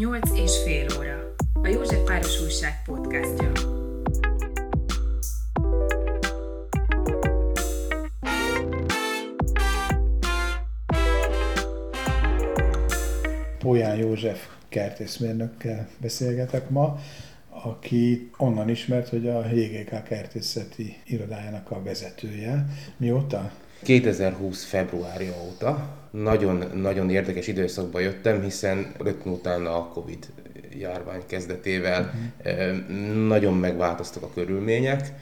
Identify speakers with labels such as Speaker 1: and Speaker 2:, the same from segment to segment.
Speaker 1: Nyolc és fél óra. A József Páros Újság podcastja.
Speaker 2: Pólyán József kertészmérnökkel beszélgetek ma, aki onnan ismert, hogy a JGK kertészeti irodájának a vezetője. Mióta?
Speaker 3: 2020 februárja óta nagyon-nagyon érdekes időszakba jöttem, hiszen rögtön utána a Covid járvány kezdetével uh-huh. nagyon megváltoztak a körülmények,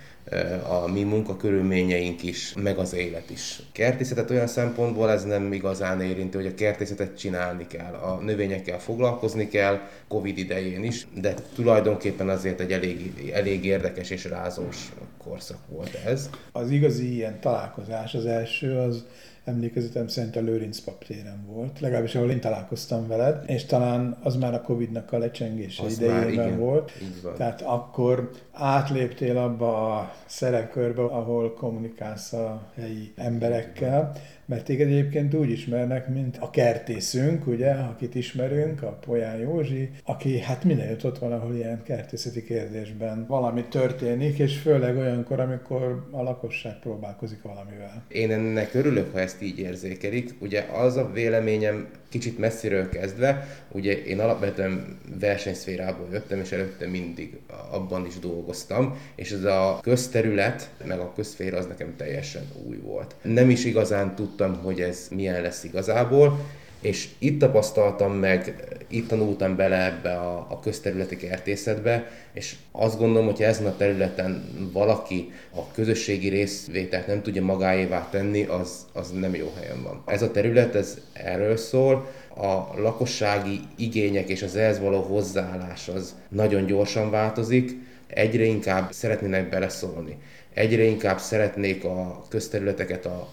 Speaker 3: a mi munkakörülményeink is, meg az élet is. Kertészetet olyan szempontból ez nem igazán érinti, hogy a kertészetet csinálni kell, a növényekkel foglalkozni kell, Covid idején is, de tulajdonképpen azért egy elég, elég érdekes és rázós korszak volt ez.
Speaker 2: Az igazi ilyen találkozás, az első, az emlékezetem szerint a Lőrinc paptéren volt, legalábbis ahol én találkoztam veled, és talán az már a Covid-nak a lecsengése az idejében volt. Tehát akkor átléptél abba a szerepkörbe, ahol kommunikálsz a helyi emberekkel, mert téged egyébként úgy ismernek, mint a kertészünk, ugye, akit ismerünk, a Polyán Józsi, aki hát mindenütt ott van, ahol ilyen kertészeti kérdésben valami történik, és főleg olyankor, amikor a lakosság próbálkozik valamivel.
Speaker 3: Én ennek örülök, ha ezt így érzékelik. Ugye az a véleményem kicsit messziről kezdve, ugye én alapvetően versenyszférából jöttem, és előtte mindig abban is dolgoztam, és ez a közterület, meg a közszféra az nekem teljesen új volt. Nem is igazán tudtam, hogy ez milyen lesz igazából, és itt tapasztaltam meg, itt tanultam bele ebbe a, a közterületi kertészetbe, és azt gondolom, hogy ezen a területen valaki a közösségi részvételt nem tudja magáévá tenni, az, az nem jó helyen van. Ez a terület, ez erről szól, a lakossági igények és az ehhez való hozzáállás az nagyon gyorsan változik, egyre inkább szeretnének beleszólni. Egyre inkább szeretnék a közterületeket a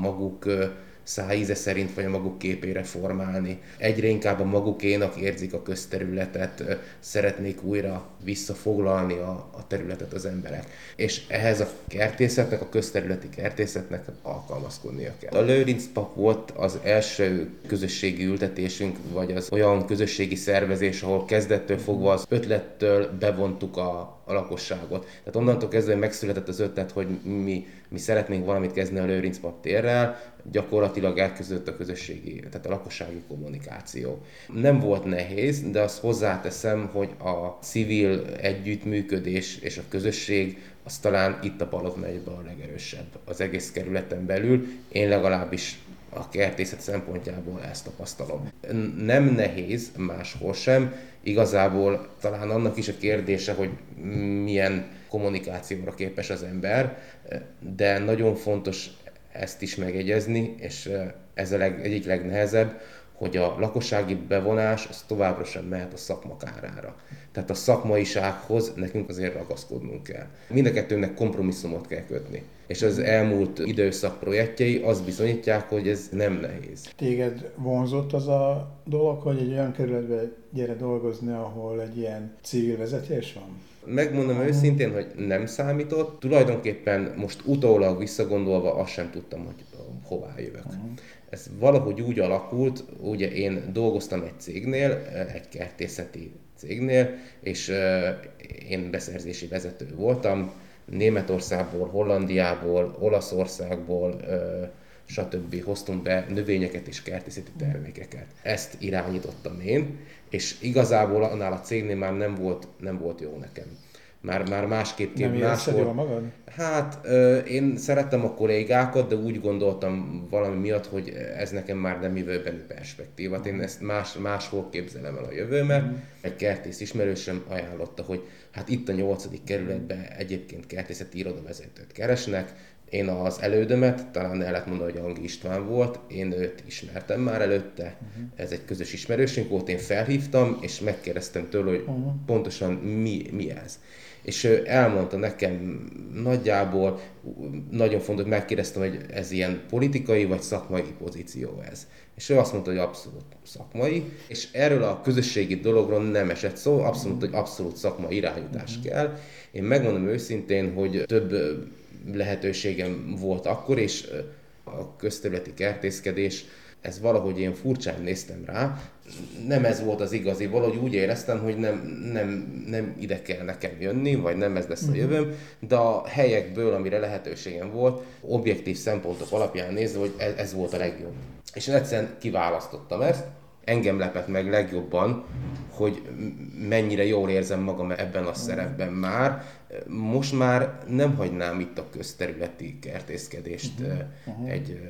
Speaker 3: maguk szájíze szerint vagy a maguk képére formálni. Egyre inkább a magukénak érzik a közterületet, szeretnék újra visszafoglalni a, a területet az emberek. És ehhez a kertészetnek, a közterületi kertészetnek alkalmazkodnia kell. A Lőrinc pap volt az első közösségi ültetésünk, vagy az olyan közösségi szervezés, ahol kezdettől fogva az ötlettől bevontuk a, a lakosságot. Tehát onnantól kezdve megszületett az ötlet, hogy mi, mi szeretnénk valamit kezdeni a Lőrinc térrel, gyakorlatilag elkezdődött a közösségi, tehát a lakossági kommunikáció. Nem volt nehéz, de azt hozzáteszem, hogy a civil együttműködés és a közösség az talán itt a Palot megyben a legerősebb az egész kerületen belül. Én legalábbis a kertészet szempontjából ezt tapasztalom. Nem nehéz, máshol sem, igazából talán annak is a kérdése, hogy milyen kommunikációra képes az ember, de nagyon fontos ezt is megegyezni, és ez a leg, egyik legnehezebb, hogy a lakossági bevonás az továbbra sem mehet a szakma kárára. Tehát a szakmaisághoz nekünk azért ragaszkodnunk kell. Mind a kettőnek kompromisszumot kell kötni. És az elmúlt időszak projektjei azt bizonyítják, hogy ez nem nehéz.
Speaker 2: Téged vonzott az a dolog, hogy egy olyan kerületbe gyere dolgozni, ahol egy ilyen civil vezetés van?
Speaker 3: Megmondom őszintén, hogy nem számított. Tulajdonképpen most utólag visszagondolva azt sem tudtam, hogy hová jövök. Uh-huh. Ez valahogy úgy alakult, ugye én dolgoztam egy cégnél, egy kertészeti cégnél, és én beszerzési vezető voltam, Németországból, Hollandiából, Olaszországból, stb. hoztunk be növényeket és kertészeti termékeket. Ezt irányítottam én, és igazából annál a cégnél már nem volt, nem volt jó nekem már, már másképp
Speaker 2: kép, Nem más volt. magad?
Speaker 3: Hát ö, én szerettem a kollégákat, de úgy gondoltam valami miatt, hogy ez nekem már nem jövőbeni perspektíva. Hát én ezt más, máshol képzelem el a jövőmet. Mm. Egy kertész ismerősöm ajánlotta, hogy hát itt a nyolcadik kerületben egyébként kertészeti irodavezetőt keresnek, én az elődömet, talán el lehet mondani, hogy Angi István volt, én őt ismertem már előtte, uh-huh. ez egy közös ismerősünk volt, én felhívtam, és megkérdeztem tőle, hogy uh-huh. pontosan mi, mi ez. És ő elmondta nekem nagyjából, nagyon fontos, megkérdeztem, hogy ez ilyen politikai vagy szakmai pozíció ez. És ő azt mondta, hogy abszolút szakmai, és erről a közösségi dologról nem esett szó, abszolút, hogy abszolút szakmai irányítás uh-huh. kell. Én megmondom őszintén, hogy több lehetőségem volt akkor, és a közterületi kertészkedés ez valahogy én furcsán néztem rá, nem ez volt az igazi, valahogy úgy éreztem, hogy nem, nem, nem ide kell nekem jönni, vagy nem ez lesz a mhm. jövőm, de a helyekből, amire lehetőségem volt, objektív szempontok alapján nézve, hogy ez, ez volt a legjobb. És én egyszerűen kiválasztottam ezt, engem lepett meg legjobban, hogy mennyire jól érzem magam ebben a szerepben már. Most már nem hagynám itt a közterületi kertészkedést uh-huh. Uh-huh. egy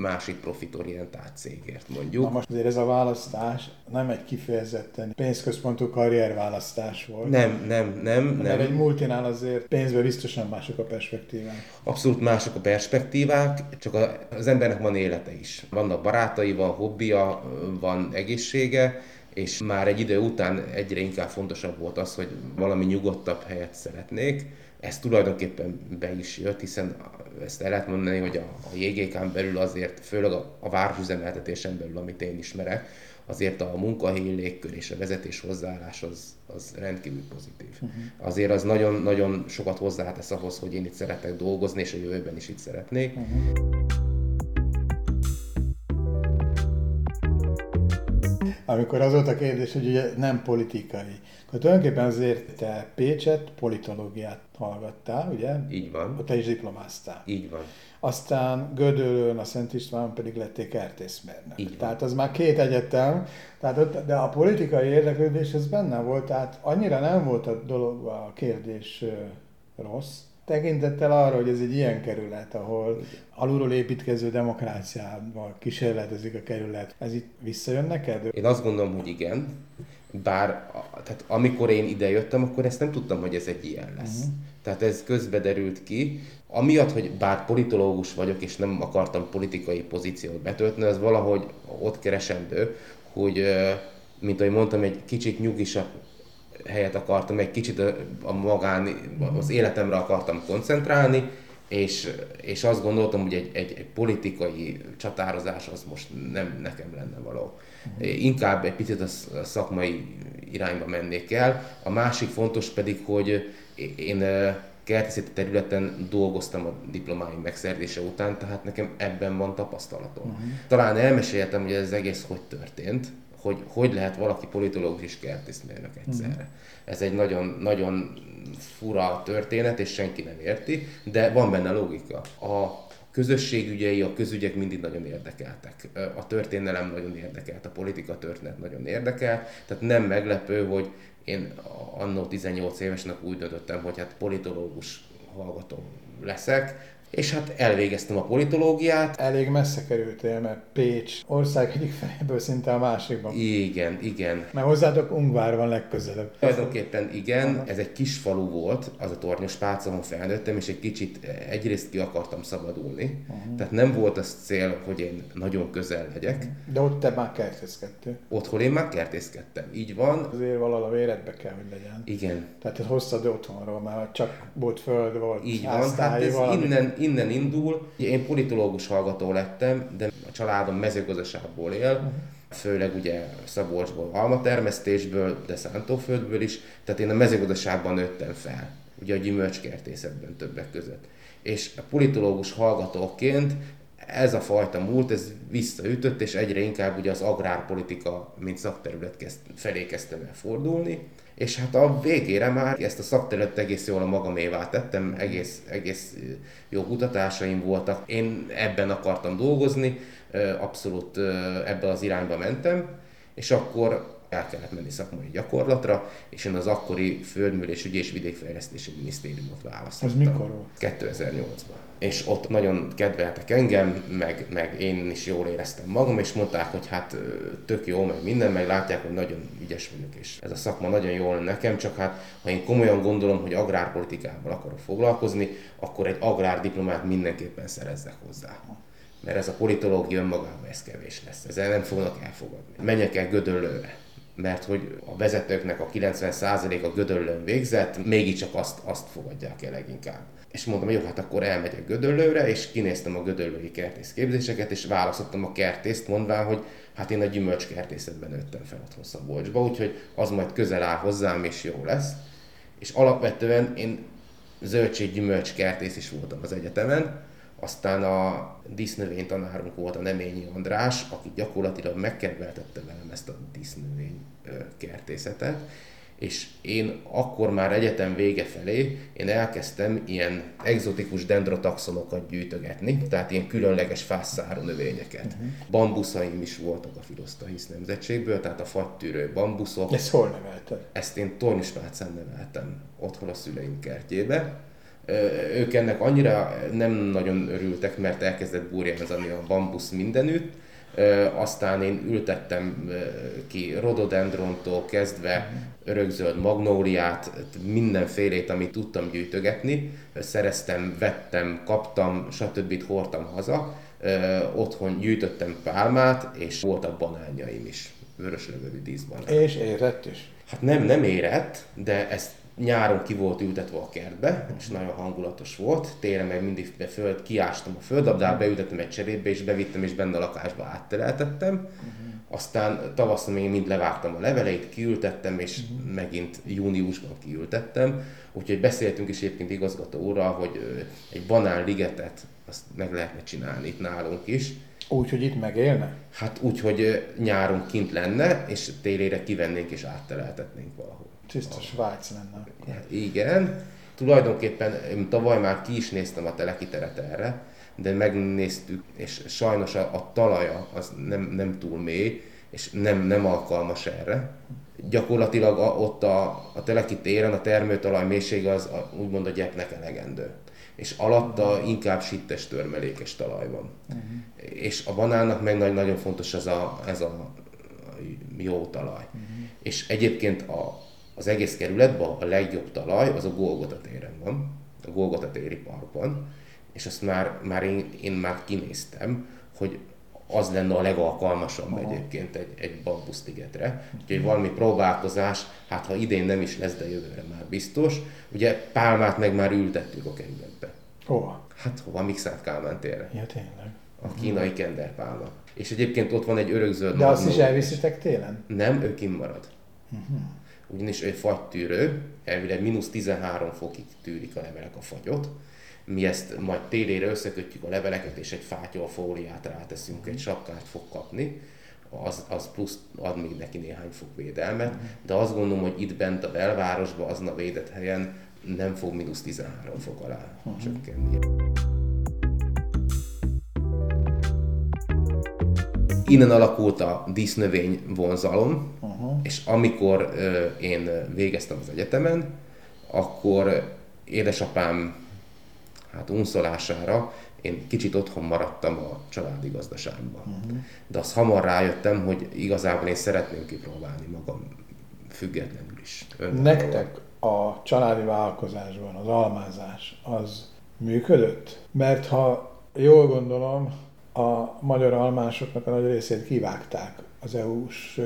Speaker 3: másik profitorientált cégért mondjuk. Na
Speaker 2: most azért ez a választás nem egy kifejezetten pénzközpontú karrierválasztás volt.
Speaker 3: Nem, nem, nem.
Speaker 2: Mert
Speaker 3: nem.
Speaker 2: egy multinál azért pénzben biztosan mások a perspektívák.
Speaker 3: Abszolút mások a perspektívák, csak az embernek van élete is. Vannak barátai, van hobbija, van egészsége, és már egy idő után egyre inkább fontosabb volt az, hogy valami nyugodtabb helyet szeretnék. Ez tulajdonképpen be is jött, hiszen ezt el lehet mondani, hogy a, a JGK-n belül azért, főleg a, a városüzemeltetésen belül, amit én ismerek, azért a munkahelyi légkör és a vezetés hozzáállás az, az rendkívül pozitív. Uh-huh. Azért az nagyon-nagyon sokat hozzátesz ahhoz, hogy én itt szeretek dolgozni, és a jövőben is itt szeretnék. Uh-huh.
Speaker 2: Amikor az volt a kérdés, hogy ugye nem politikai. Akkor tulajdonképpen azért te Pécset politológiát hallgattál, ugye?
Speaker 3: Így van.
Speaker 2: Ott te is diplomáztál.
Speaker 3: Így van.
Speaker 2: Aztán Gödöllőn, a Szent István pedig lettél kertészmérnök.
Speaker 3: Így van.
Speaker 2: Tehát az már két egyetem, tehát ott, de a politikai érdeklődés ez benne volt, tehát annyira nem volt a dolog, a kérdés rossz, Tekintettel arra, hogy ez egy ilyen kerület, ahol alulról építkező demokráciával kísérletezik a kerület, ez itt visszajön neked?
Speaker 3: Én azt gondolom, hogy igen. Bár tehát amikor én ide jöttem, akkor ezt nem tudtam, hogy ez egy ilyen lesz. Uh-huh. Tehát ez közbe derült ki. Amiatt, hogy bár politológus vagyok, és nem akartam politikai pozíciót betölteni, az valahogy ott keresendő, hogy mint ahogy mondtam, egy kicsit nyugisabb helyet akartam, egy kicsit a, magán, az életemre akartam koncentrálni, és, és azt gondoltam, hogy egy, egy, egy politikai csatározás az most nem nekem lenne való. Uh-huh. Inkább egy picit a szakmai irányba mennék el. A másik fontos pedig, hogy én kertészeti területen dolgoztam a diplomáim megszerzése után, tehát nekem ebben van tapasztalatom. Uh-huh. Talán elmeséltem, hogy ez egész hogy történt, hogy hogy lehet valaki politológus és kertészmérnök egyszerre. Uh-huh. Ez egy nagyon, nagyon fura történet, és senki nem érti, de van benne logika. A közösségügyei, a közügyek mindig nagyon érdekeltek. A történelem nagyon érdekelt, a politika történet nagyon érdekel, tehát nem meglepő, hogy én annó 18 évesnek úgy döntöttem, hogy hát politológus hallgató leszek, és hát elvégeztem a politológiát.
Speaker 2: Elég messze kerültél, mert Pécs ország egyik feléből szinte a másikban.
Speaker 3: Igen, igen.
Speaker 2: Mert hozzátok Ungvár van legközelebb.
Speaker 3: Tulajdonképpen igen, Aha. ez egy kis falu volt, az a tornyos pálca, ahol felnőttem, és egy kicsit egyrészt ki akartam szabadulni. Aha. Tehát nem volt az cél, hogy én nagyon közel legyek.
Speaker 2: De ott te már kertészkedtél.
Speaker 3: Otthon én már kertészkedtem, így van.
Speaker 2: Azért valahol a véredbe kell, hogy legyen.
Speaker 3: Igen.
Speaker 2: Tehát hoztad otthonról, mert csak volt föld, volt
Speaker 3: Így van, hát ez innen, innen indul. Én politológus hallgató lettem, de a családom mezőgazdaságból él, főleg ugye Szabolcsból, almatermesztésből, de szántóföldből is, tehát én a mezőgazdaságban nőttem fel, ugye a gyümölcskertészetben többek között. És a politológus hallgatóként ez a fajta múlt, ez visszaütött, és egyre inkább ugye az agrárpolitika, mint szakterület kezd, felé kezdtem el fordulni és hát a végére már ezt a szakterületet egész jól a magamévá tettem, egész, egész jó kutatásaim voltak. Én ebben akartam dolgozni, abszolút ebbe az irányba mentem, és akkor el kellett menni szakmai gyakorlatra, és én az akkori Földművelés Ügy és Vidékfejlesztési Minisztériumot választottam.
Speaker 2: Ez mikor volt?
Speaker 3: 2008-ban. És ott nagyon kedveltek engem, meg, meg én is jól éreztem magam, és mondták, hogy hát tök jó, meg minden, meg látják, hogy nagyon ügyes vagyok, és ez a szakma nagyon jól nekem, csak hát ha én komolyan gondolom, hogy agrárpolitikával akarok foglalkozni, akkor egy agrárdiplomát mindenképpen szerezzek hozzá mert ez a politológia önmagában ez kevés lesz. Ezzel nem fognak elfogadni. Menjek el Gödöllőre mert hogy a vezetőknek a 90%-a Gödöllőn végzett, mégiscsak azt, azt fogadják el leginkább. És mondtam, jó, hát akkor elmegyek Gödöllőre, és kinéztem a gödöllői kertész képzéseket, és választottam a kertészt, mondván, hogy hát én a gyümölcskertészetben nőttem fel otthon Szabolcsba, úgyhogy az majd közel áll hozzám, és jó lesz. És alapvetően én zöldség gyümölcs kertész is voltam az egyetemen, aztán a dísznövény tanárunk volt a Neményi András, aki gyakorlatilag megkedveltette velem ezt a dísznövény kertészetet, és én akkor már egyetem vége felé én elkezdtem ilyen exotikus dendrotaxonokat gyűjtögetni, tehát ilyen különleges fászáró növényeket. Uh-huh. Bambuszaim is voltak a Filosztahisz nemzetségből, tehát a fattűrő bambuszok.
Speaker 2: Ezt hol nevelted?
Speaker 3: Ezt én Tornyuspácán neveltem, otthon a szüleim kertjébe. Ők ennek annyira nem nagyon örültek, mert elkezdett burjánzani a bambusz mindenütt, aztán én ültettem ki rododendrontól kezdve örökzöld magnóliát, mindenfélét, amit tudtam gyűjtögetni, szereztem, vettem, kaptam, stb. hordtam haza, otthon gyűjtöttem pálmát, és voltak banánjaim is, vöröslevegő díszbanán.
Speaker 2: És érett is?
Speaker 3: Hát nem, nem érett, de ezt nyáron ki volt ültetve a kertbe, és nagyon hangulatos volt. Télen meg mindig föld, kiástam a földabdát, beültettem egy cserébe, és bevittem, és benne a lakásba áttereltettem. Uh-huh. Aztán tavaszon még mind levártam a leveleit, kiültettem, és uh-huh. megint júniusban kiültettem. Úgyhogy beszéltünk is egyébként igazgató úrral, hogy egy banánligetet azt meg lehetne csinálni itt nálunk is.
Speaker 2: Úgy, hogy itt megélne?
Speaker 3: Hát úgy, hogy nyáron kint lenne, és télére kivennénk és áttereltetnénk valahol.
Speaker 2: Tiszta Svájc lenne.
Speaker 3: Igen. Tulajdonképpen tavaly már ki is néztem a telekiteret erre, de megnéztük, és sajnos a, a talaja az nem, nem túl mély, és nem, nem alkalmas erre. Gyakorlatilag a, ott a, a teleki téren a termőtalaj mélysége az a, úgymond a gyepnek elegendő. És alatta inkább sittes törmelékes talaj van. Uh-huh. És a banánnak meg nagy, nagyon fontos ez a, ez a jó talaj. Uh-huh. És egyébként a, az egész kerületben a legjobb talaj az a Golgota téren van, a Golgota téri parkban, és azt már, már én, én már kinéztem, hogy az lenne a legalkalmasabb Aha. egyébként egy, egy bambusztigetre. Úgyhogy valami próbálkozás, hát ha idén nem is lesz, de jövőre már biztos. Ugye pálmát meg már ültettük a kerületbe.
Speaker 2: Hova?
Speaker 3: Hát hova? Mixát Kálmán térre.
Speaker 2: Ja, tényleg.
Speaker 3: A kínai kenderpálma. És egyébként ott van egy örökzöld
Speaker 2: De azt is elviszitek télen?
Speaker 3: Nem, ő kimarad. Uh-huh ugyanis egy fagytűrő, elvileg mínusz 13 fokig tűrik a levelek a fagyot, mi ezt majd télére összekötjük a leveleket, és egy fátyol fóliát ráteszünk, egy sapkát fog kapni, az, az plusz ad még neki néhány fok védelmet, de azt gondolom, hogy itt bent a belvárosban, azon a védett helyen nem fog mínusz 13 fok alá uh-huh. csökkenni. Innen alakult a dísznövény vonzalom, uh-huh. és amikor ö, én végeztem az egyetemen, akkor édesapám hát unszolására én kicsit otthon maradtam a családi gazdaságban. Uh-huh. De azt hamar rájöttem, hogy igazából én szeretném kipróbálni magam függetlenül is.
Speaker 2: Önállóan. Nektek a családi vállalkozásban az almázás az működött? Mert ha jól gondolom, a magyar almásoknak a nagy részét kivágták az EU-s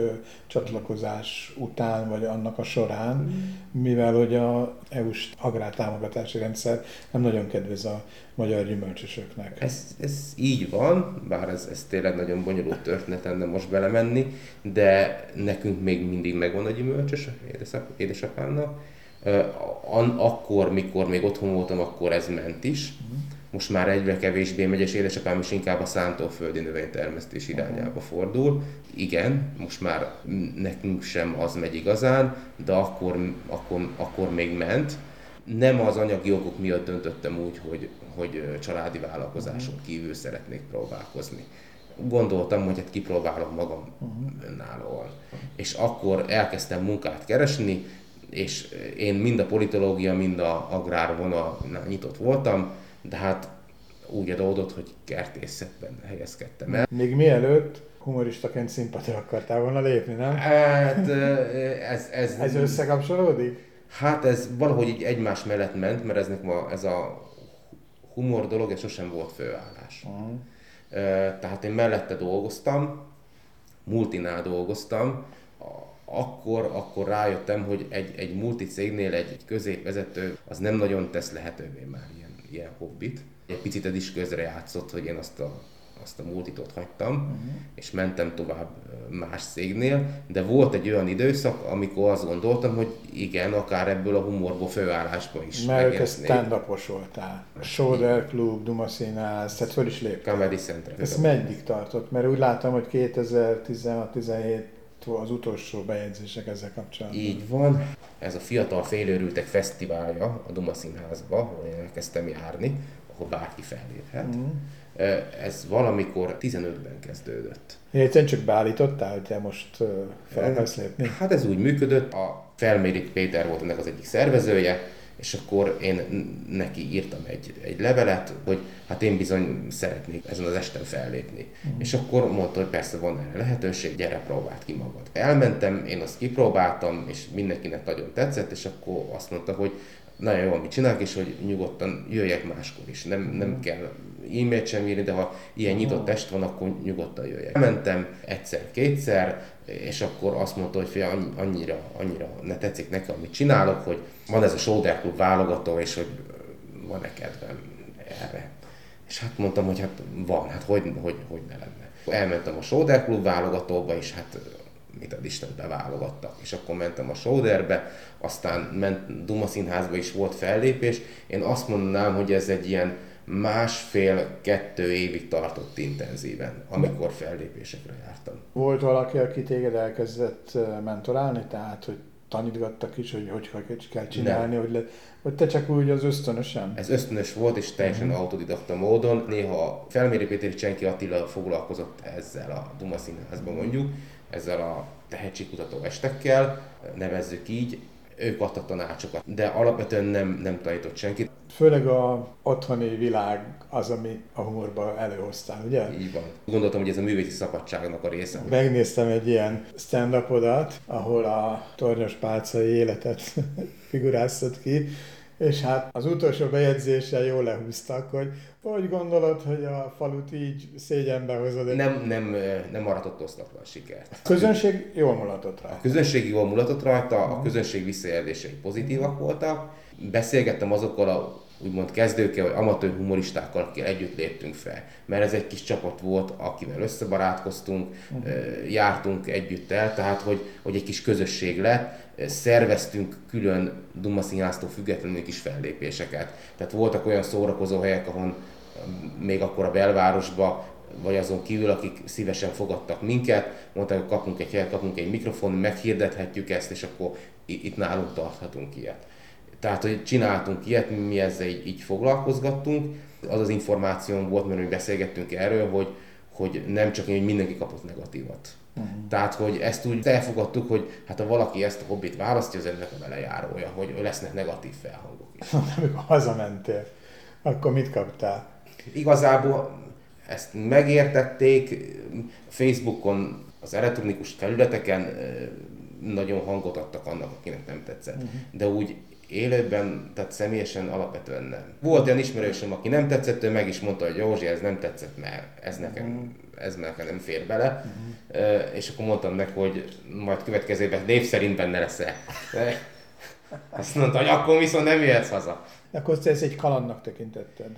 Speaker 2: csatlakozás után, vagy annak a során, mm. mivel hogy a EU-s agrártámogatási rendszer nem nagyon kedvez a magyar gyümölcsösöknek.
Speaker 3: Ez, ez így van, bár ez, ez tényleg nagyon bonyolult történet lenne most belemenni, de nekünk még mindig megvan a gyümölcsös édesapámnak. Akkor, mikor még otthon voltam, akkor ez ment is. Mm most már egyre kevésbé megy, és édesapám is inkább a szántóföldi növénytermesztés irányába fordul. Igen, most már nekünk sem az megy igazán, de akkor, akkor, akkor még ment. Nem az anyagi okok miatt döntöttem úgy, hogy, hogy családi vállalkozáson kívül szeretnék próbálkozni. Gondoltam, hogy hát kipróbálom magam önállóan. És akkor elkezdtem munkát keresni, és én mind a politológia, mind a agrár vonalnál nyitott voltam, de hát úgy adódott, hogy kertészetben helyezkedtem el.
Speaker 2: Még mielőtt humoristaként színpadra akartál volna lépni, nem?
Speaker 3: Hát ez... Ez,
Speaker 2: ez összekapcsolódik?
Speaker 3: Hát ez valahogy így egymás mellett ment, mert ez, ma, ez a humor dolog, ez sosem volt főállás. Uh-huh. Tehát én mellette dolgoztam, multinál dolgoztam, akkor, akkor rájöttem, hogy egy, egy multicégnél egy, egy középvezető az nem nagyon tesz lehetővé már ilyen hobbit. Egy picit ez is közre játszott, hogy én azt a, azt a multitot hagytam, uh-huh. és mentem tovább más cégnél, de volt egy olyan időszak, amikor azt gondoltam, hogy igen, akár ebből a humorból főállásba is
Speaker 2: Mert te stand voltál. Shoulder Club, Duma Színház, tehát föl is léptél.
Speaker 3: Comedy Center.
Speaker 2: Ez meddig tartott? Mert úgy látom, hogy 2016-17 az utolsó bejegyzések ezzel kapcsolatban.
Speaker 3: Így van. Ez a Fiatal Félőrültek Fesztiválja a Duma Színházba, ahol én elkezdtem járni, ahol bárki felléphet. Mm. Ez valamikor 15-ben kezdődött.
Speaker 2: Egyszerűen csak beállítottál, hogy te most fel akarsz lépni?
Speaker 3: Hát ez úgy működött. A Felmérit Péter volt ennek az egyik szervezője, és akkor én neki írtam egy, egy levelet, hogy hát én bizony szeretnék ezen az esten fellépni. Mm. És akkor mondta, hogy persze van erre lehetőség, gyere, próbáld ki magad. Elmentem, én azt kipróbáltam, és mindenkinek nagyon tetszett, és akkor azt mondta, hogy nagyon jó, amit csinálok, és hogy nyugodtan jöjjek máskor is. Nem, nem mhm. kell e-mailt sem írni, de ha ilyen nyitott test van, akkor nyugodtan jöjjek. Mentem egyszer-kétszer, és akkor azt mondta, hogy fia, annyira, annyira ne tetszik nekem, amit csinálok, hogy van ez a Shoulder Club válogató, és hogy van-e kedvem erre. És hát mondtam, hogy hát van, hát hogy, hogy, hogy ne lenne. Elmentem a Shoulder Club válogatóba, és hát mit ad Isten, beválogattak. És akkor mentem a Shoulderbe, aztán ment Duma Színházba is volt fellépés. Én azt mondanám, hogy ez egy ilyen másfél-kettő évig tartott intenzíven, amikor fellépésekre jártam.
Speaker 2: Volt valaki, aki téged elkezdett mentorálni, tehát hogy tanítgattak is, hogy hogy, hogy kell csinálni, hogy, le, vagy te csak úgy az ösztönösen?
Speaker 3: Ez ösztönös volt, és teljesen uh-huh. autodidakta módon. Néha a Felméri Péter Csenki Attila foglalkozott ezzel a Duma Színházban mondjuk, ezzel a tehetségkutató estekkel, nevezzük így, ők adtak tanácsokat, de alapvetően nem, nem tanított senkit.
Speaker 2: Főleg a otthoni világ az, ami a humorba előhoztál, ugye?
Speaker 3: Így van. Gondoltam, hogy ez a művészi szabadságnak a része.
Speaker 2: Megnéztem egy ilyen stand ahol a tornyos pálcai életet figuráztat ki, és hát az utolsó bejegyzéssel jól lehúztak, hogy hogy gondolod, hogy a falut így szégyenbe hozod?
Speaker 3: Nem, nem, nem maradt osztatlan sikert.
Speaker 2: A közönség jól mulatott rajta.
Speaker 3: A közönség jól mulatott rajta, a közönség visszajelzései pozitívak voltak. Beszélgettem azokkal a úgymond kezdőkkel, vagy amatőr humoristákkal, akikkel együtt léptünk fel. Mert ez egy kis csapat volt, akivel összebarátkoztunk, uh-huh. jártunk együtt el, tehát hogy, hogy egy kis közösség lett, szerveztünk külön Duma Színháztól függetlenül kis fellépéseket. Tehát voltak olyan szórakozó helyek, ahol még akkor a belvárosba vagy azon kívül, akik szívesen fogadtak minket, mondták, hogy kapunk egy helyet, kapunk egy mikrofon, meghirdethetjük ezt, és akkor itt nálunk tarthatunk ilyet. Tehát, hogy csináltunk ilyet, mi ezzel így, így foglalkozgattunk. Az az információm volt, mert mi beszélgettünk erről, hogy, hogy nem csak én, hogy mindenki kapott negatívat. Uh-huh. Tehát, hogy ezt úgy elfogadtuk, hogy hát ha valaki ezt a hobbit választja, az ennek a velejárója, hogy lesznek negatív felhangok is.
Speaker 2: Amikor hazamentél, akkor mit kaptál?
Speaker 3: Igazából ezt megértették, Facebookon, az elektronikus felületeken nagyon hangot adtak annak, akinek nem tetszett. Uh-huh. De úgy élőben, tehát személyesen alapvetően nem. Volt olyan ismerősöm, aki nem tetszett, ő meg is mondta, hogy Józsi, ez nem tetszett, mert ez nekem, ez nekem nem fér bele. Uh-huh. És akkor mondtam neki, hogy majd következő évben név szerint benne lesz-e. Azt mondta, hogy akkor viszont nem jöhetsz haza.
Speaker 2: Akkor ez egy kalandnak tekintetted?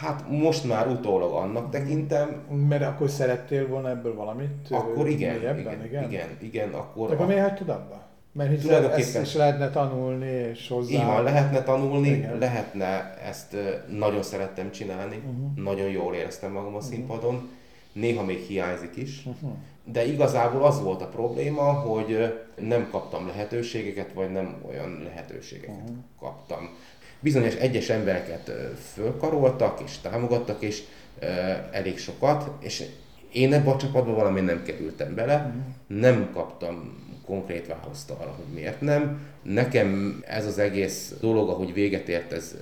Speaker 3: Hát most már utólag annak tekintem.
Speaker 2: Mert akkor szerettél volna ebből valamit?
Speaker 3: Akkor igen, igen, igen, igen, igen, igen, akkor...
Speaker 2: De akkor a... miért hagytad abba? Mert hiszen tulajdonképpen ezt is lehetne tanulni, és hozzá...
Speaker 3: Így van, lehetne tanulni, igen. lehetne ezt nagyon szerettem csinálni, uh-huh. nagyon jól éreztem magam a uh-huh. színpadon, néha még hiányzik is, uh-huh. de igazából az volt a probléma, hogy nem kaptam lehetőségeket, vagy nem olyan lehetőségeket uh-huh. kaptam bizonyos egyes embereket fölkaroltak és támogattak, és elég sokat, és én ebbe a csapatba valami nem kerültem bele, uh-huh. nem kaptam konkrét választ arra, hogy miért nem. Nekem ez az egész dolog, ahogy véget ért, ez,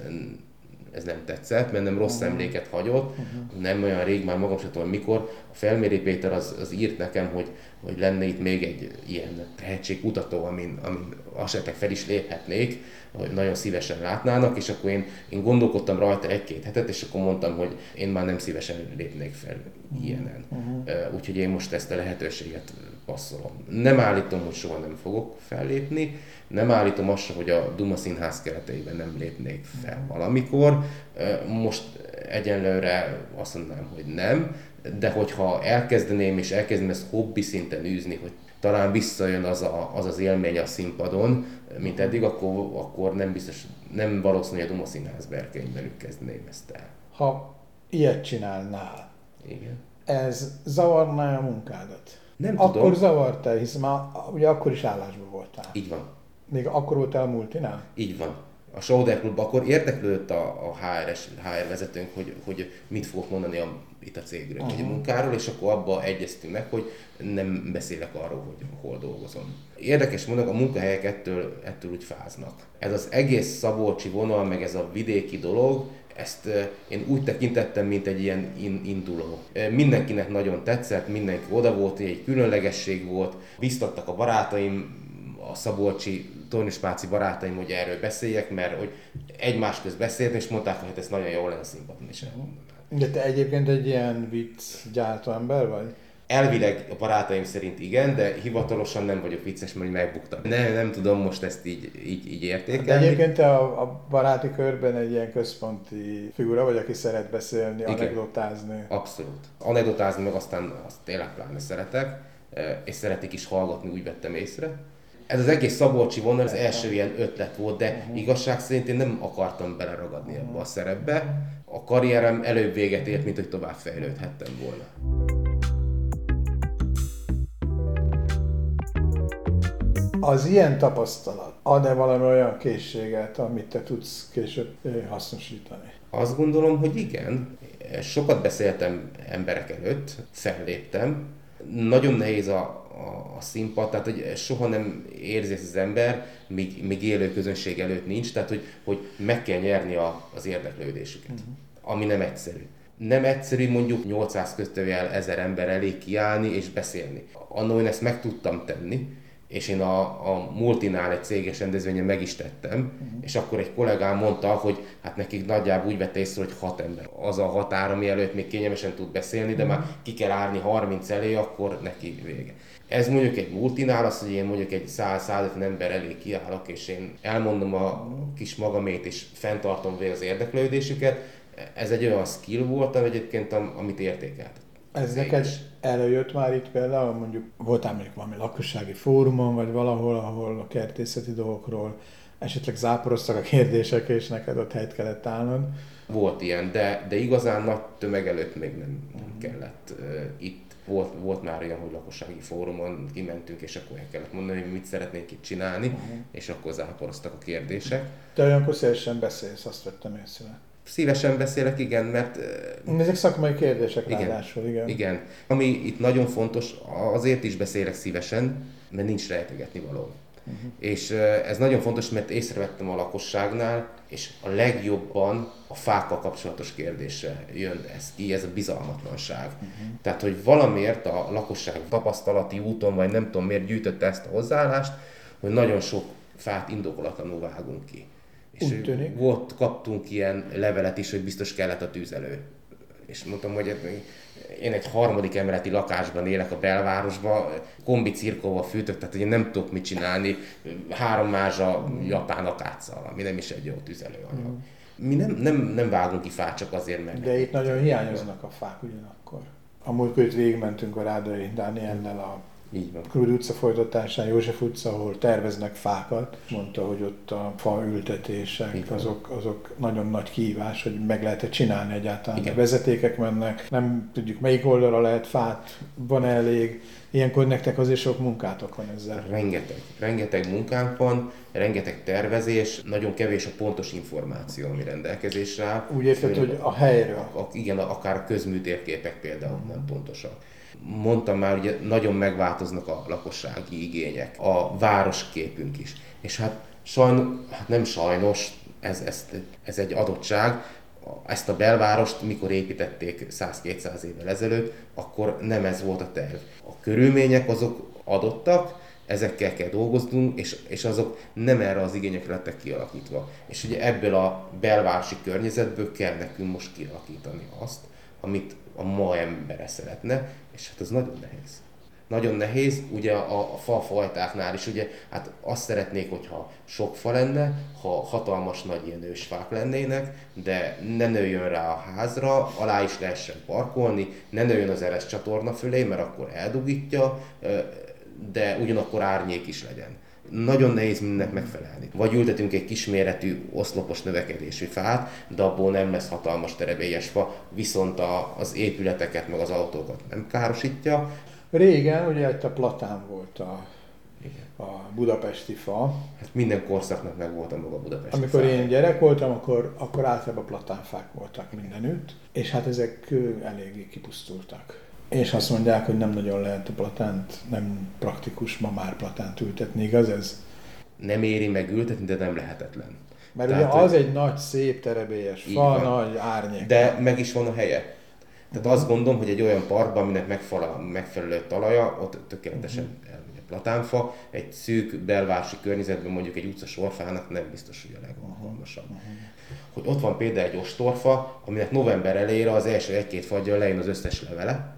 Speaker 3: ez nem tetszett, mert nem rossz uh-huh. emléket hagyott. Uh-huh. Nem olyan rég, már magam sem tudom mikor. A Felméri Péter az, az írt nekem, hogy, hogy lenne itt még egy ilyen tehetségkutató, amin, amin esetleg fel is léphetnék hogy nagyon szívesen látnának, és akkor én, én gondolkodtam rajta egy-két hetet, és akkor mondtam, hogy én már nem szívesen lépnék fel ilyenen. Uh-huh. Úgyhogy én most ezt a lehetőséget passzolom. Nem állítom, hogy soha nem fogok fellépni, nem állítom azt, hogy a Duma Színház kereteiben nem lépnék fel valamikor. Most egyenlőre azt mondanám, hogy nem, de hogyha elkezdeném és elkezdeném ezt hobbi szinten űzni, hogy talán visszajön az, a, az az élmény a színpadon, mint eddig, akkor, akkor nem biztos, nem valószínű, hogy a Duma Színház berkeimben kezdeném ezt el.
Speaker 2: Ha ilyet csinálnál,
Speaker 3: Igen.
Speaker 2: ez zavarná a munkádat?
Speaker 3: Nem
Speaker 2: akkor
Speaker 3: tudom.
Speaker 2: zavarta, hiszen már ugye akkor is állásban voltál.
Speaker 3: Így van.
Speaker 2: Még akkor voltál a multinál?
Speaker 3: Így van. A Sauder Club akkor érdeklődött a, a HRS, HR vezetőnk, hogy, hogy mit fogok mondani a, itt a cégről, uh-huh. vagy a munkáról, és akkor abba egyeztünk meg, hogy nem beszélek arról, hogy hol dolgozom. Érdekes mondok, a munkahelyek ettől, ettől úgy fáznak. Ez az egész szabolcsi vonal, meg ez a vidéki dolog, ezt én úgy tekintettem, mint egy ilyen induló. Mindenkinek nagyon tetszett, mindenki oda volt, egy különlegesség volt, biztattak a barátaim, a szabolcsi tornispáci barátaim, hogy erről beszéljek, mert hogy egymás közt beszélni, és mondták, hogy hát ez nagyon jó lenne színpadon is
Speaker 2: De te egyébként egy ilyen vicc gyártó ember vagy?
Speaker 3: Elvileg a barátaim szerint igen, de hivatalosan nem vagyok vicces, mert megbuktam. Nem, nem tudom most ezt így, így, így értékelni.
Speaker 2: De egyébként te a, a baráti körben egy ilyen központi figura vagy, aki szeret beszélni, igen. anekdotázni.
Speaker 3: Abszolút. Anekdotázni meg aztán azt tényleg pláne szeretek, eh, és szeretik is hallgatni, úgy vettem észre ez az egész Szabolcsi vonal az első ilyen ötlet volt, de uh-huh. igazság szerint én nem akartam beleragadni uh-huh. ebbe a szerepbe. A karrierem előbb véget ért, mint hogy tovább fejlődhettem volna.
Speaker 2: Az ilyen tapasztalat ad-e valami olyan készséget, amit te tudsz később hasznosítani?
Speaker 3: Azt gondolom, hogy igen. Sokat beszéltem emberek előtt, felléptem. Nagyon nehéz a, a, a színpad, tehát hogy soha nem érzi ezt az ember, míg, míg élő közönség előtt nincs, tehát hogy, hogy meg kell nyerni a, az érdeklődésüket, uh-huh. ami nem egyszerű. Nem egyszerű mondjuk 800 köztőjel ezer ember elé kiállni és beszélni. Annól én ezt meg tudtam tenni, és én a, a Multinál egy céges rendezvényen meg is tettem, uh-huh. és akkor egy kollégám mondta, hogy hát nekik nagyjából úgy vette észre, hogy hat ember. Az a határ, ami előtt még kényelmesen tud beszélni, de uh-huh. már ki kell állni 30 elé, akkor neki vége. Ez mondjuk egy multinál, az, hogy én mondjuk egy 100-150 ember elé kiállok, és én elmondom a kis magamét, és fenntartom az érdeklődésüket, ez egy olyan skill volt, egyébként, amit értékelt.
Speaker 2: Ez neked előjött már itt például, mondjuk voltál mondjuk valami lakossági fórumon, vagy valahol, ahol a kertészeti dolgokról esetleg záporoztak a kérdések, és neked ott helyt kellett állnod?
Speaker 3: Volt ilyen, de, de igazán nagy tömeg előtt még nem, nem kellett uh, itt volt, volt már olyan, hogy lakossági fórumon kimentünk, és akkor el kellett mondani, hogy mit szeretnénk itt csinálni, uh-huh. és akkor záporoztak a kérdések.
Speaker 2: Te olyankor szívesen beszélsz, azt vettem észre.
Speaker 3: Szívesen beszélek, igen, mert...
Speaker 2: Ezek szakmai kérdések
Speaker 3: igen,
Speaker 2: ráadásul, igen.
Speaker 3: Igen. Ami itt nagyon fontos, azért is beszélek szívesen, mert nincs rejtegetni való. Uh-huh. És ez nagyon fontos, mert észrevettem a lakosságnál, és a legjobban a fákkal kapcsolatos kérdése jön ez ki, ez a bizalmatlanság. Uh-huh. Tehát, hogy valamiért a lakosság tapasztalati úton, vagy nem tudom miért gyűjtötte ezt a hozzáállást, hogy nagyon sok fát indokolatlanul vágunk ki. És volt, kaptunk ilyen levelet is, hogy biztos kellett a tűzelő. És mondtam, hogy én egy harmadik emeleti lakásban élek a belvárosban, kombi cirkóval fűtök, tehát én nem tudok mit csinálni, három mázsa japán akáccal, ami nem is egy jó tüzelőanyag. Mm. Mi nem, nem, nem vágunk ki fát csak azért, mert...
Speaker 2: De itt nagyon hiányoznak a fák ugyanakkor. A múltkor itt végigmentünk a Rádai Dániellel a így van. Krúdi utca folytatásán, József utca, ahol terveznek fákat, mondta, hogy ott a faültetések, azok, azok nagyon nagy kihívás, hogy meg lehet -e csinálni egyáltalán. Igen. A vezetékek mennek, nem tudjuk melyik oldalra lehet fát, van -e elég, Ilyenkor nektek azért sok munkátok van ezzel.
Speaker 3: Rengeteg. Rengeteg munkánk van, rengeteg tervezés, nagyon kevés a pontos információ, ami rendelkezésre áll.
Speaker 2: Úgy érted, hogy a helyről?
Speaker 3: A, igen, akár a közműtérképek például nem pontosak mondtam már, hogy nagyon megváltoznak a lakossági igények, a városképünk is. És hát, sajnos, hát nem sajnos, ez, ez, ez egy adottság, ezt a belvárost, mikor építették 100-200 évvel ezelőtt, akkor nem ez volt a terv. A körülmények azok adottak, ezekkel kell dolgoznunk, és, és azok nem erre az igényekre lettek kialakítva. És ugye ebből a belvárosi környezetből kell nekünk most kialakítani azt, amit a ma embere szeretne, és hát ez nagyon nehéz. nagyon nehéz, ugye a, a fa fajtáknál is, ugye hát azt szeretnék, hogyha sok fa lenne, ha hatalmas nagy ilyen ősfák lennének, de ne nőjön rá a házra, alá is lehessen parkolni, ne nőjön az eres csatorna fölé, mert akkor eldugítja, de ugyanakkor árnyék is legyen. Nagyon nehéz mindennek megfelelni. Vagy ültetünk egy kisméretű oszlopos növekedésű fát, de abból nem lesz hatalmas terebélyes fa, viszont a, az épületeket meg az autókat nem károsítja,
Speaker 2: Régen ugye itt a platán volt a, a budapesti fa.
Speaker 3: Hát minden korszaknak meg volt a maga budapesti
Speaker 2: Amikor fa. én gyerek voltam, akkor, akkor általában platánfák voltak mindenütt, és hát ezek eléggé kipusztultak. És azt mondják, hogy nem nagyon lehet a platánt, nem praktikus ma már platánt ültetni, igaz ez?
Speaker 3: Nem éri meg ültetni, de nem lehetetlen.
Speaker 2: Mert Tehát, ugye az egy nagy, szép, terebélyes fa, nagy árnyék.
Speaker 3: De meg is van a helye. Tehát azt gondolom, hogy egy olyan parkban, aminek megfelelő, megfelelő talaja, ott tökéletesen uh-huh. platánfa, egy szűk belvárosi környezetben mondjuk egy utca sorfának nem biztos, hogy a legalkalmasabb. Uh-huh. Hogy ott van például egy ostorfa, aminek november elejére az első egy-két fagyja lejön az összes levele,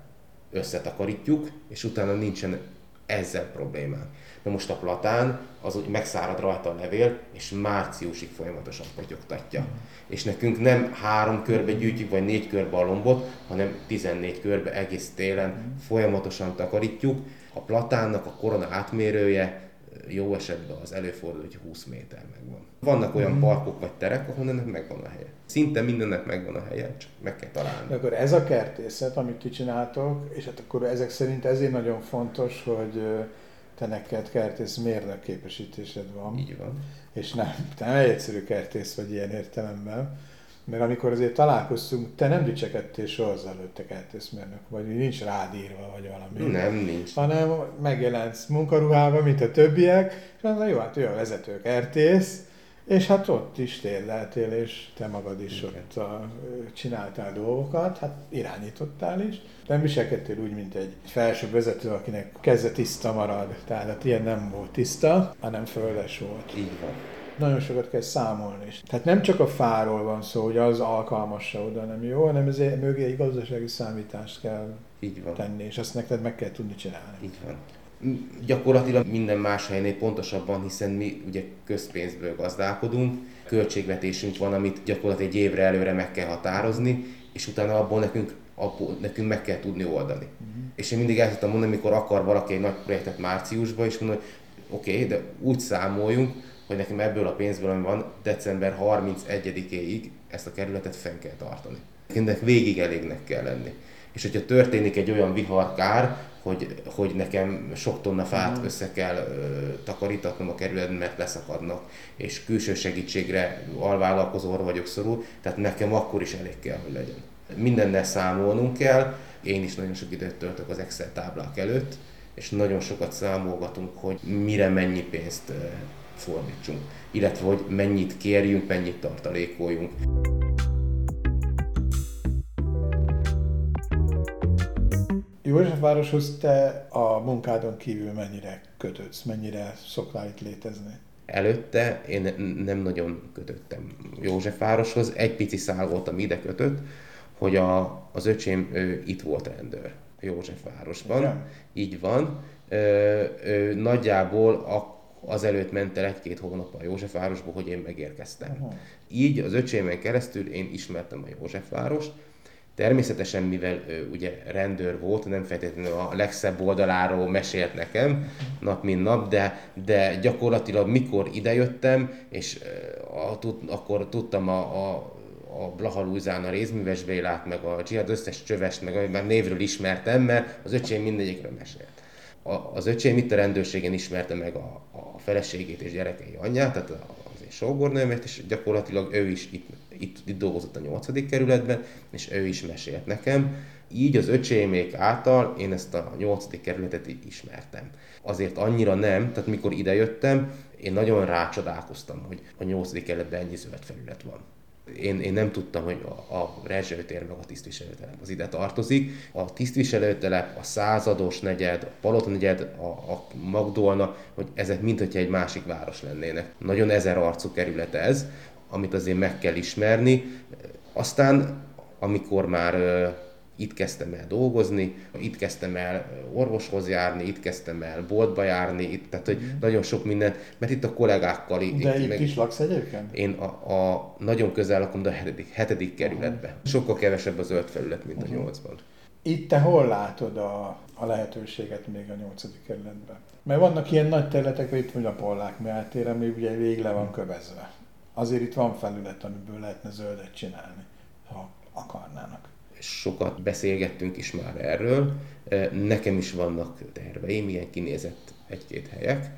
Speaker 3: összetakarítjuk, és utána nincsen ezzel problémánk. Na most a platán, az úgy megszárad rajta a levél, és márciusig folyamatosan potyogtatja. Mm. És nekünk nem három körbe gyűjtjük, vagy négy körbe a lombot, hanem 14 körbe egész télen mm. folyamatosan takarítjuk. A platánnak a korona átmérője jó esetben az előfordul, hogy 20 méter megvan. Vannak olyan mm. parkok vagy terek, ahol ennek megvan a helye. Szinte mindennek megvan a helye, csak meg kell találni.
Speaker 2: De akkor ez a kertészet, amit ti csináltok, és hát akkor ezek szerint ezért nagyon fontos, hogy te neked kertész mérnök képesítésed van.
Speaker 3: Így van.
Speaker 2: És nem, te nem egy egyszerű kertész vagy ilyen értelemben, mert amikor azért találkoztunk, te nem dicsekedtél soha az előtte kertészmérnök, vagy nincs rád írva, vagy valami.
Speaker 3: Nem, nincs.
Speaker 2: Hanem megjelensz munkaruhában, mint a többiek, és mondja, jó, hát ő a vezető kertész, és hát ott is térdeltél, és te magad is Igen. ott a, csináltál dolgokat, hát irányítottál is. Nem viselkedtél úgy, mint egy felső vezető, akinek keze tiszta marad. Tehát hát ilyen nem volt tiszta, hanem földes volt.
Speaker 3: Így van.
Speaker 2: Nagyon sokat kell számolni is. Tehát nem csak a fáról van szó, hogy az alkalmas oda nem jó, hanem ezért mögé egy gazdasági számítást kell
Speaker 3: Így van.
Speaker 2: tenni, és azt neked meg kell tudni csinálni.
Speaker 3: Így van gyakorlatilag minden más helynél pontosabban, hiszen mi ugye közpénzből gazdálkodunk, költségvetésünk van, amit gyakorlatilag egy évre előre meg kell határozni, és utána abból nekünk, abból nekünk meg kell tudni oldani. Uh-huh. És én mindig el tudtam mondani, amikor akar valaki egy nagy projektet márciusban, és mondom, hogy oké, okay, de úgy számoljunk, hogy nekem ebből a pénzből, ami van, december 31-éig ezt a kerületet fenn kell tartani. Ennek végig elégnek kell lenni. És hogyha történik egy olyan viharkár, hogy, hogy nekem sok tonna fát össze kell ö, takarítatnom a kerületben, mert leszakadnak, és külső segítségre alvállalkozóra vagyok szorul, tehát nekem akkor is elég kell, hogy legyen. Mindennel számolnunk kell, én is nagyon sok időt töltök az Excel táblák előtt, és nagyon sokat számolgatunk, hogy mire mennyi pénzt fordítsunk, illetve hogy mennyit kérjünk, mennyit tartalékoljunk.
Speaker 2: Józsefvároshoz te a munkádon kívül mennyire kötődsz, mennyire szoktál itt létezni?
Speaker 3: Előtte én nem nagyon kötöttem Józsefvároshoz, egy pici szál voltam ide kötött, hogy a, az öcsém ő itt volt rendőr Józsefvárosban. Igen. Így van. Ö, ö, nagyjából a, azelőtt ment el egy-két hónap a Józsefvárosba, hogy én megérkeztem. Uh-huh. Így az öcsémen keresztül én ismertem a Józsefvárost, Természetesen, mivel ő ugye rendőr volt, nem feltétlenül a legszebb oldaláról mesélt nekem nap mint nap, de, de gyakorlatilag mikor idejöttem, és a, tud, akkor tudtam a, a, a Blaha Lujzán a Rézműves Bélát, meg a Dzsihad összes csövest, meg amit már névről ismertem, mert az öcsém mindegyikről mesélt. Az öcsém itt a rendőrségen ismerte meg a, a feleségét és gyerekei anyját, tehát az én sógornőmet, és gyakorlatilag ő is itt itt, itt dolgozott a nyolcadik kerületben, és ő is mesélt nekem. Így az öcsémék által én ezt a nyolcadik kerületet ismertem. Azért annyira nem, tehát mikor idejöttem, én nagyon rácsodálkoztam, hogy a nyolcadik kerületben ennyi zöld felület van. Én, én nem tudtam, hogy a, a rezsőtér meg a tisztviselőtelep az ide tartozik. A tisztviselőtelep, a százados negyed, a palota negyed, a, a Magdolna, hogy ezek mint hogyha egy másik város lennének. Nagyon ezer arcú kerület ez, amit azért meg kell ismerni. Aztán, amikor már itt kezdtem el dolgozni, itt kezdtem el orvoshoz járni, itt kezdtem el boltba járni, itt, tehát hogy mm. nagyon sok minden, mert itt a kollégákkal...
Speaker 2: De itt, itt meg, is laksz egyébként?
Speaker 3: Én a, a nagyon közel lakom, de a hetedik, hetedik kerületben. Sokkal kevesebb a zöld felület, mint uh-huh. a nyolcban.
Speaker 2: Itt te hol látod a, a lehetőséget még a nyolcadik kerületben? Mert vannak ilyen nagy területek, itt vagy a Pollák Meátér, ami ugye végig le van kövezve. Azért itt van felület, amiből lehetne zöldet csinálni, ha akarnának.
Speaker 3: Sokat beszélgettünk is már erről. Nekem is vannak terveim, ilyen kinézett egy-két helyek,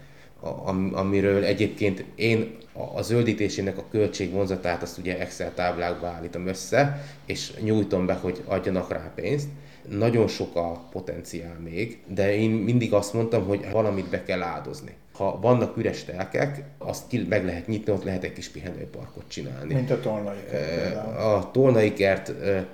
Speaker 3: amiről egyébként én a zöldítésének a költségvonzatát azt ugye Excel táblákba állítom össze, és nyújtom be, hogy adjanak rá pénzt nagyon sok a potenciál még, de én mindig azt mondtam, hogy valamit be kell áldozni ha vannak üres telkek, azt ki meg lehet nyitni, ott lehet egy kis pihenőparkot csinálni.
Speaker 2: Mint a Tolnai kert.
Speaker 3: A Tolnai kert,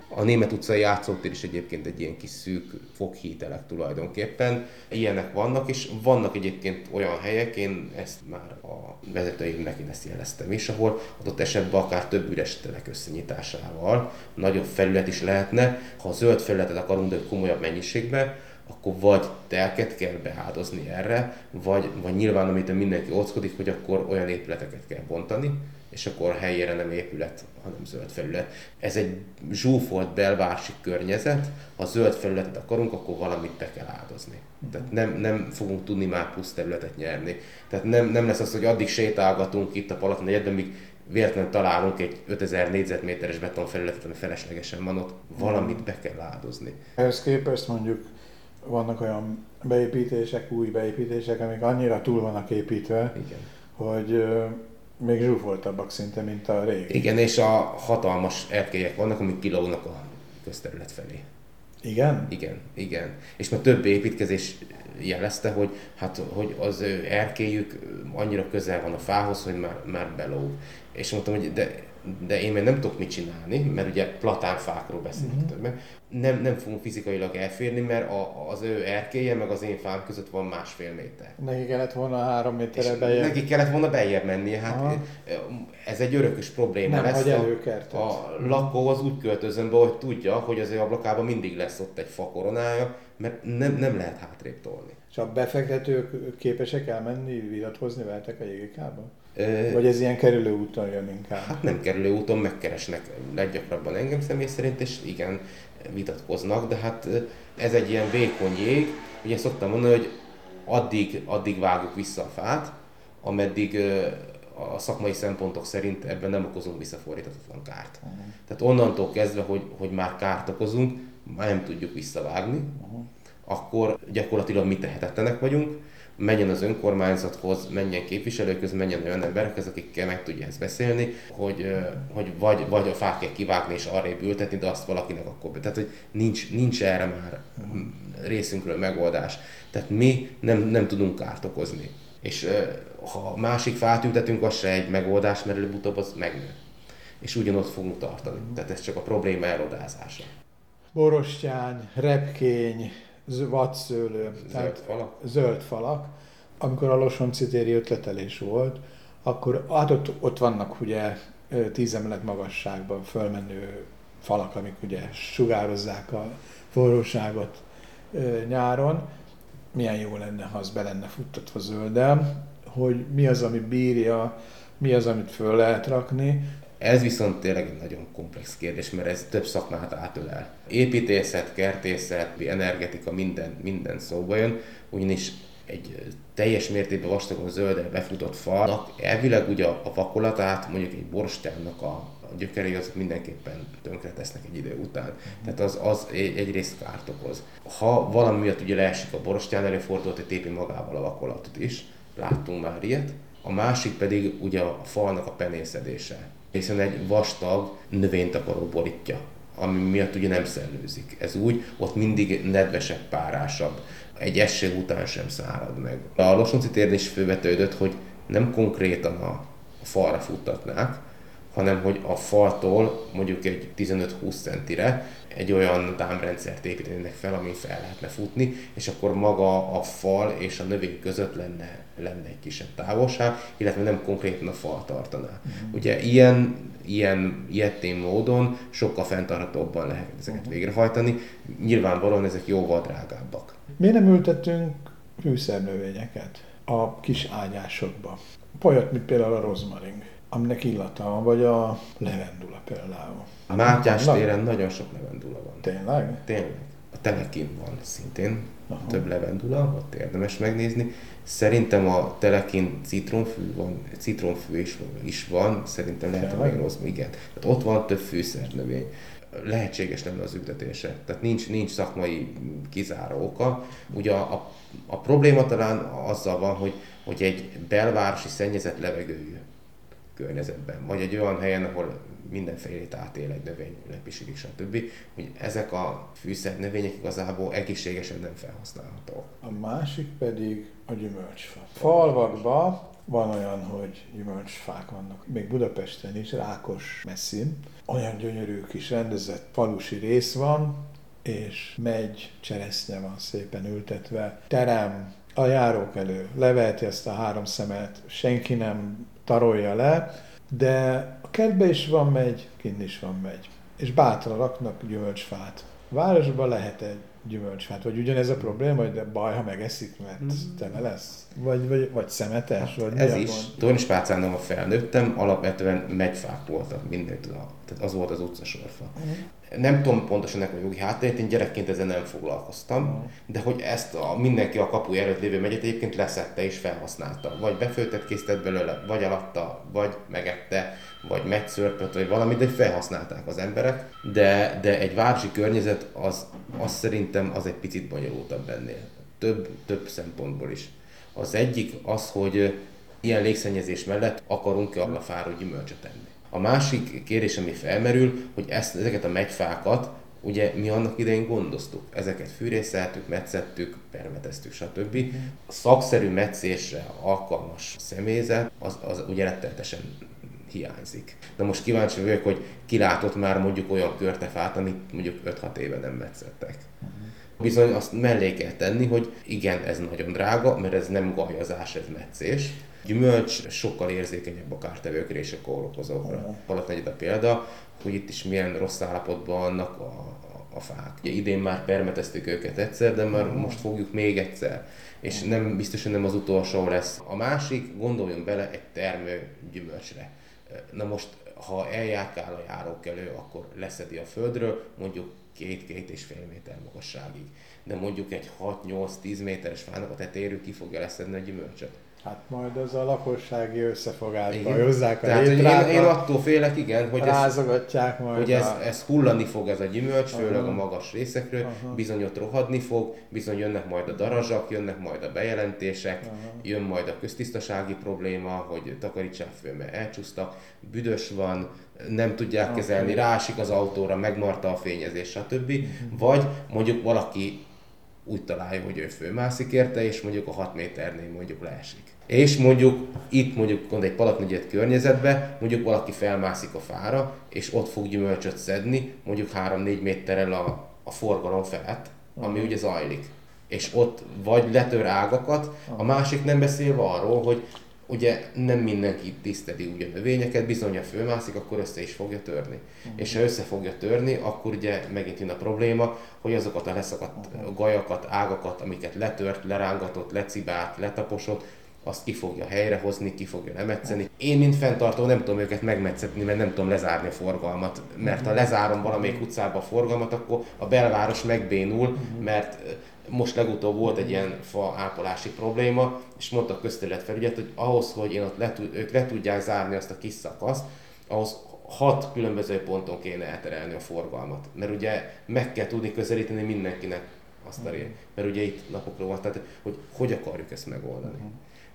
Speaker 3: a Német utcai játszótér is egyébként egy ilyen kis szűk foghítelek tulajdonképpen. Ilyenek vannak, és vannak egyébként olyan helyek, én ezt már a vezetőimnek én ezt jeleztem is, ahol adott esetben akár több üres telek összenyitásával nagyobb felület is lehetne. Ha a zöld felületet akarunk, de komolyabb mennyiségben, akkor vagy telket kell beáldozni erre, vagy, vagy nyilván, amit mindenki óckodik, hogy akkor olyan épületeket kell bontani, és akkor helyére nem épület, hanem zöld felület. Ez egy zsúfolt belvárosi környezet, ha zöld felületet akarunk, akkor valamit be kell áldozni. Tehát nem, nem fogunk tudni már plusz területet nyerni. Tehát nem, nem lesz az, hogy addig sétálgatunk itt a Palaton egyedben, míg véletlenül találunk egy 5000 négyzetméteres betonfelületet, ami feleslegesen van ott, valamit be kell áldozni.
Speaker 2: Ehhez képest mondjuk vannak olyan beépítések, új beépítések, amik annyira túl vannak építve, Igen. hogy még zsúfoltabbak szinte, mint a régi.
Speaker 3: Igen, és a hatalmas erkélyek vannak, amik kilógnak a közterület felé.
Speaker 2: Igen?
Speaker 3: Igen, igen. És már több építkezés jelezte, hogy, hát, hogy az erkélyük annyira közel van a fához, hogy már, már belóg. És mondtam, hogy de de én még nem tudok mit csinálni, mert ugye platánfákról beszélünk uh-huh. többen. Nem, nem fogunk fizikailag elférni, mert a, az ő erkélye meg az én fám között van másfél méter.
Speaker 2: Neki kellett volna három méterre bejebb.
Speaker 3: Neki kellett volna bejebb mennie. Hát Aha. ez egy örökös probléma
Speaker 2: nem
Speaker 3: lesz.
Speaker 2: A,
Speaker 3: a lakó az úgy költözön be, hogy tudja, hogy az ő ablakában mindig lesz ott egy fakoronája, mert nem, nem lehet hátrébb tolni.
Speaker 2: És a befektetők képesek elmenni, vitatkozni veletek a jégikába? Vagy ez ilyen kerülő úton jön inkább?
Speaker 3: Hát nem kerülő úton, megkeresnek leggyakrabban engem személy szerint, és igen, vitatkoznak, de hát ez egy ilyen vékony jég. Ugye szoktam mondani, hogy addig, addig vágjuk vissza a fát, ameddig a szakmai szempontok szerint ebben nem okozunk visszafordíthatatlan kárt. Uh-huh. Tehát onnantól kezdve, hogy, hogy már kárt okozunk, már nem tudjuk visszavágni, uh-huh. akkor gyakorlatilag mi tehetetlenek vagyunk, menjen az önkormányzathoz, menjen képviselőköz, menjen olyan emberekhez, akikkel meg tudja ezt beszélni, hogy, hogy vagy, vagy a fát kell kivágni és arrébb ültetni, de azt valakinek akkor be. Tehát, hogy nincs, nincs erre már részünkről megoldás. Tehát mi nem, nem tudunk kárt okozni. És ha másik fát ültetünk, az se egy megoldás, mert előbb-utóbb az megnő. És ugyanott fogunk tartani. Tehát ez csak a probléma elodázása.
Speaker 2: Borostyány, repkény, vadszőlő,
Speaker 3: zöld tehát falak.
Speaker 2: zöld falak. Amikor a Losonci ötletelés volt, akkor hát ott, ott vannak ugye tíz emelet magasságban fölmenő falak, amik ugye sugározzák a forróságot nyáron. Milyen jó lenne, ha az be lenne futtatva zöldel, hogy mi az, ami bírja, mi az, amit föl lehet rakni,
Speaker 3: ez viszont tényleg egy nagyon komplex kérdés, mert ez több szakmát átölel. Építészet, kertészet, energetika, minden, minden szóba jön, ugyanis egy teljes mértékben vastagon zöldre befutott falnak elvileg ugye a vakolatát, mondjuk egy borostánnak a gyökerei azok mindenképpen tönkre egy idő után. Tehát az, az egyrészt kárt okoz. Ha valami miatt ugye leesik a borostyán, előfordult, hogy tépi magával a vakolatot is, láttunk már ilyet. A másik pedig ugye a falnak a penészedése hiszen egy vastag növénytakaró borítja, ami miatt ugye nem szellőzik. Ez úgy, ott mindig nedvesebb, párásabb. Egy eső után sem szárad meg. A Losonci térden is fővetődött, hogy nem konkrétan a falra futtatnák, hanem hogy a faltól mondjuk egy 15-20 centire egy olyan támrendszert építenének fel, amin fel lehetne futni, és akkor maga a fal és a növény között lenne, lenne egy kisebb távolság, illetve nem konkrétan a fal tartaná. Uh-huh. Ugye ilyen, ilyen ilyetén módon sokkal fenntarthatóbban lehet ezeket uh-huh. végrehajtani. Nyilvánvalóan ezek jóval drágábbak.
Speaker 2: Miért nem ültetünk fűszernövényeket a kis ágyásokba? Olyat, mint például a rozmaring aminek illata van, vagy a levendula például.
Speaker 3: A Mátyás téren nagyon sok levendula van.
Speaker 2: Tényleg?
Speaker 3: Tényleg. A telekin van szintén Aha. több levendula, ott érdemes megnézni. Szerintem a telekin citromfű van, citromfű is, is van, szerintem lehet, hogy még rossz, igen. Tehát ott van több fűszernövény lehetséges lenne az ültetése. Tehát nincs, nincs szakmai kizáró oka. Ugye a, a, a probléma talán azzal van, hogy, hogy egy belvárosi szennyezett levegőjű környezetben, vagy egy olyan helyen, ahol mindenfélét átél egy növény, lepisidik, stb., hogy ezek a fűszer növények igazából egészségesen nem felhasználhatók.
Speaker 2: A másik pedig a gyümölcsfa. Falvakban van olyan, hogy gyümölcsfák vannak, még Budapesten is, Rákos messzin. Olyan gyönyörű kis rendezett falusi rész van, és megy, cseresznye van szépen ültetve, terem, a járók elő, leveheti ezt a három szemet, senki nem tarolja le, de a kertbe is van megy, kinn is van megy. És bátran raknak gyümölcsfát. A városban lehet egy gyümölcsfát, vagy ugyanez a probléma, hogy de baj, ha megeszik, mert mm. tele lesz? Vagy, vagy, vagy szemetes? Hát vagy
Speaker 3: ez is. Tornispácánon, a felnőttem, alapvetően megyfák voltak mindent. Tehát az volt az utcasorfa. Mm nem tudom pontosan nekem a jogi hátterét, én gyerekként ezzel nem foglalkoztam, mm. de hogy ezt a mindenki a kapu előtt lévő megyet egyébként leszette és felhasználta. Vagy befőttet készített belőle, vagy alatta, vagy megette, vagy megszörpött, vagy valamit, de felhasználták az emberek. De, de egy városi környezet az, az szerintem az egy picit bonyolultabb ennél. Több, több szempontból is. Az egyik az, hogy ilyen légszennyezés mellett akarunk-e ablafáról gyümölcsöt enni. A másik kérdés, ami felmerül, hogy ezt, ezeket a megyfákat ugye mi annak idején gondoztuk. Ezeket fűrészeltük, metszettük, permeteztük, stb. A szakszerű metszésre alkalmas személyzet, az, az ugye rettenetesen hiányzik. De most kíváncsi vagyok, hogy kilátott már mondjuk olyan körtefát, amit mondjuk 5-6 éve nem metszettek. Bizony azt mellé kell tenni, hogy igen, ez nagyon drága, mert ez nem gajazás, ez metszés gyümölcs sokkal érzékenyebb a kártevőkre és a kórokozókra. Egy a példa, hogy itt is milyen rossz állapotban vannak a, a fák. Ugye idén már permeteztük őket egyszer, de már most fogjuk még egyszer. És nem biztos, hogy nem az utolsó lesz. A másik, gondoljon bele egy termő gyümölcsre. Na most, ha eljárkál a járókelő, akkor leszedi a földről, mondjuk két-két és fél méter magasságig. De mondjuk egy 6-8-10 méteres fának a tetérő ki fogja leszedni a gyümölcsöt.
Speaker 2: Hát majd az a lakossági összefogásba hozzák a Tehát,
Speaker 3: létrákat, én, én attól félek, igen,
Speaker 2: hogy,
Speaker 3: ez, majd hogy ez, ez hullani fog ez a gyümölcs, Aha. főleg a magas részekről, Aha. bizony ott rohadni fog, bizony jönnek majd a darazsak, jönnek majd a bejelentések, Aha. jön majd a köztisztasági probléma, hogy takarítsák föl, mert elcsúsztak, büdös van, nem tudják Aha. kezelni, rásik az autóra, megmarta a fényezés, stb. Uh-huh. Vagy mondjuk valaki úgy találja, hogy ő fölmászik érte, és mondjuk a 6 méternél mondjuk leesik. És mondjuk itt mondjuk egy palatnegyed környezetbe, mondjuk valaki felmászik a fára, és ott fog gyümölcsöt szedni, mondjuk 3-4 méterrel a, a forgalom felett, ami ugye zajlik. És ott vagy letör ágakat, a másik nem beszélve arról, hogy ugye nem mindenki tiszteli úgy a növényeket, bizony, ha fölmászik, akkor össze is fogja törni. Uh-huh. És ha össze fogja törni, akkor ugye megint jön a probléma, hogy azokat a leszakadt uh-huh. gajakat, ágakat, amiket letört, lerángatott, lecibált, letaposott, azt ki fogja helyrehozni, ki fogja lemetszeni. Én, mint fenntartó, nem tudom őket megmetszetni, mert nem tudom lezárni a forgalmat. Mert ha lezárom valamelyik utcába a forgalmat, akkor a belváros megbénul, mert most legutóbb volt egy ilyen fa ápolási probléma, és mondta a közterületfelügyet, hogy ahhoz, hogy én ott le, ők le tudják zárni azt a kis szakaszt, ahhoz hat különböző ponton kéne elterelni a forgalmat. Mert ugye meg kell tudni közelíteni mindenkinek azt a részt. Mert ugye itt napokról van, tehát hogy hogy akarjuk ezt megoldani.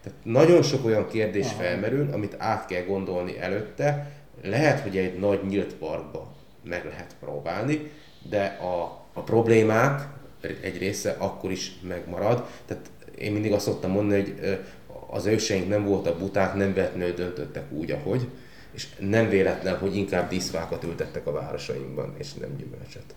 Speaker 3: Tehát nagyon sok olyan kérdés Aha. felmerül, amit át kell gondolni előtte. Lehet, hogy egy nagy nyílt parkba meg lehet próbálni, de a, a problémák egy része akkor is megmarad. Tehát én mindig azt szoktam mondani, hogy az őseink nem voltak buták, nem vetnő döntöttek úgy, ahogy, és nem véletlen, hogy inkább díszfákat ültettek a városainkban, és nem gyümölcsöt.